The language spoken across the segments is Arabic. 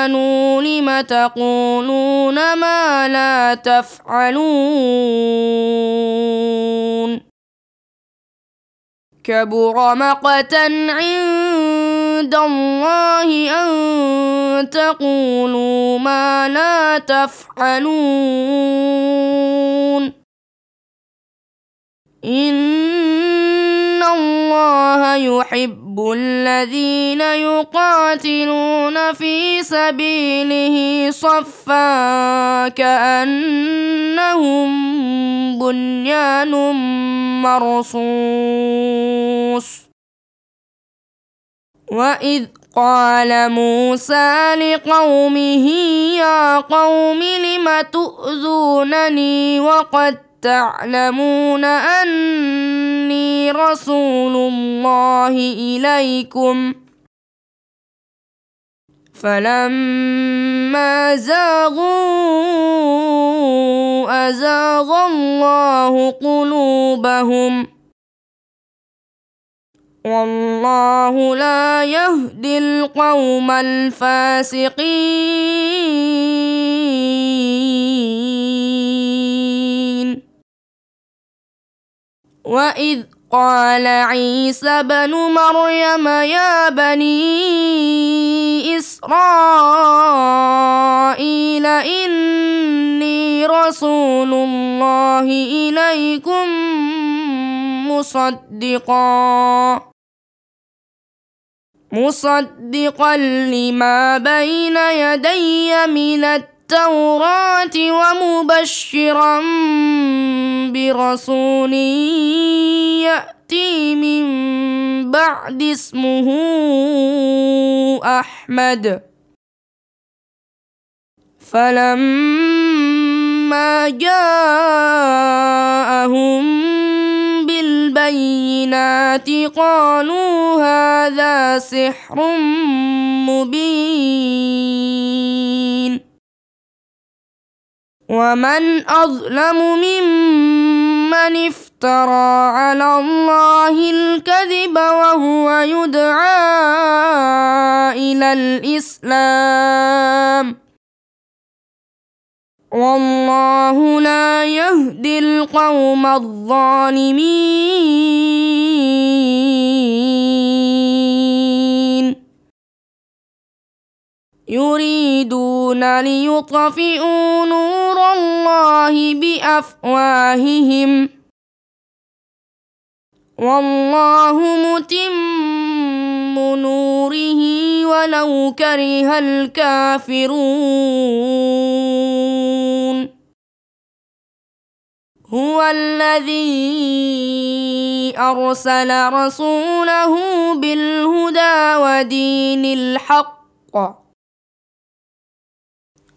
آمنوا لم تقولون ما لا تفعلون؟ كبر مقتا عند الله أن تقولوا ما لا تفعلون. إن الله يحب الذين يقاتلون في سبيله صفا كانهم بنيان مرصوص واذ قال موسى لقومه يا قوم لم تؤذونني وقد تعلمون أني رسول الله إليكم. فلما زاغوا أزاغ الله قلوبهم. والله لا يهدي القوم الفاسقين. واذ قال عيسى بن مريم يا بني اسرائيل اني رسول الله اليكم مصدقا مصدقا لما بين يدي من التوراة ومبشرا برسول يأتي من بعد اسمه أحمد. فلما جاءهم بالبينات قالوا هذا سحر مبين. ومن أظلم ممن افترى على الله الكذب وهو يدعى إلى الإسلام. والله لا يهدي القوم الظالمين. يريدون ليطفئوا نور الله بأفواههم. والله متم نوره ولو كره الكافرون. هو الذي أرسل رسوله بالهدى ودين الحق.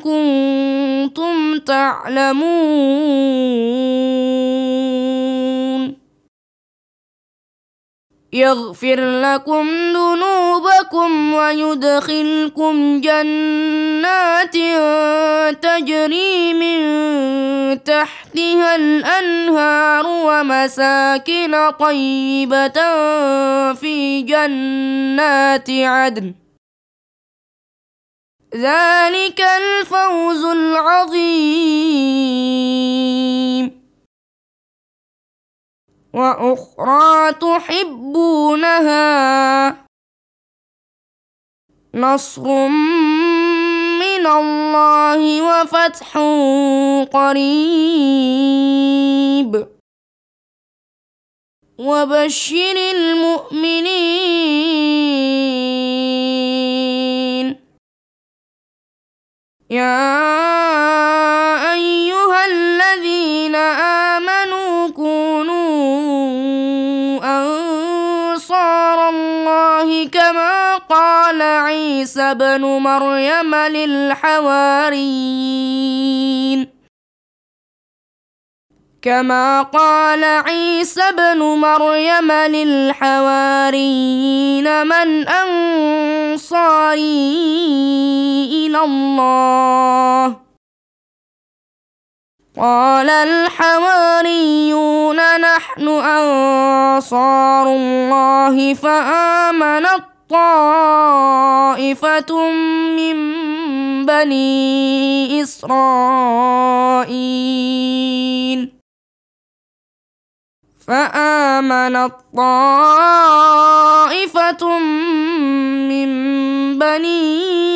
كنتم تعلمون. يغفر لكم ذنوبكم ويدخلكم جنات تجري من تحتها الأنهار ومساكن طيبة في جنات عدن. ذلك الفوز العظيم. وأخرى تحبونها نصر من الله وفتح قريب. وبشر المؤمنين يا أيها الذين آمنوا كونوا أنصار الله كما قال عيسى بن مريم للحواريين. كما قال عيسى ابن مريم للحواريين من أنصاري الله. قال الحواريون نحن أنصار الله فامنت طائفه من بني إسرائيل. فآمنت طائفة من بني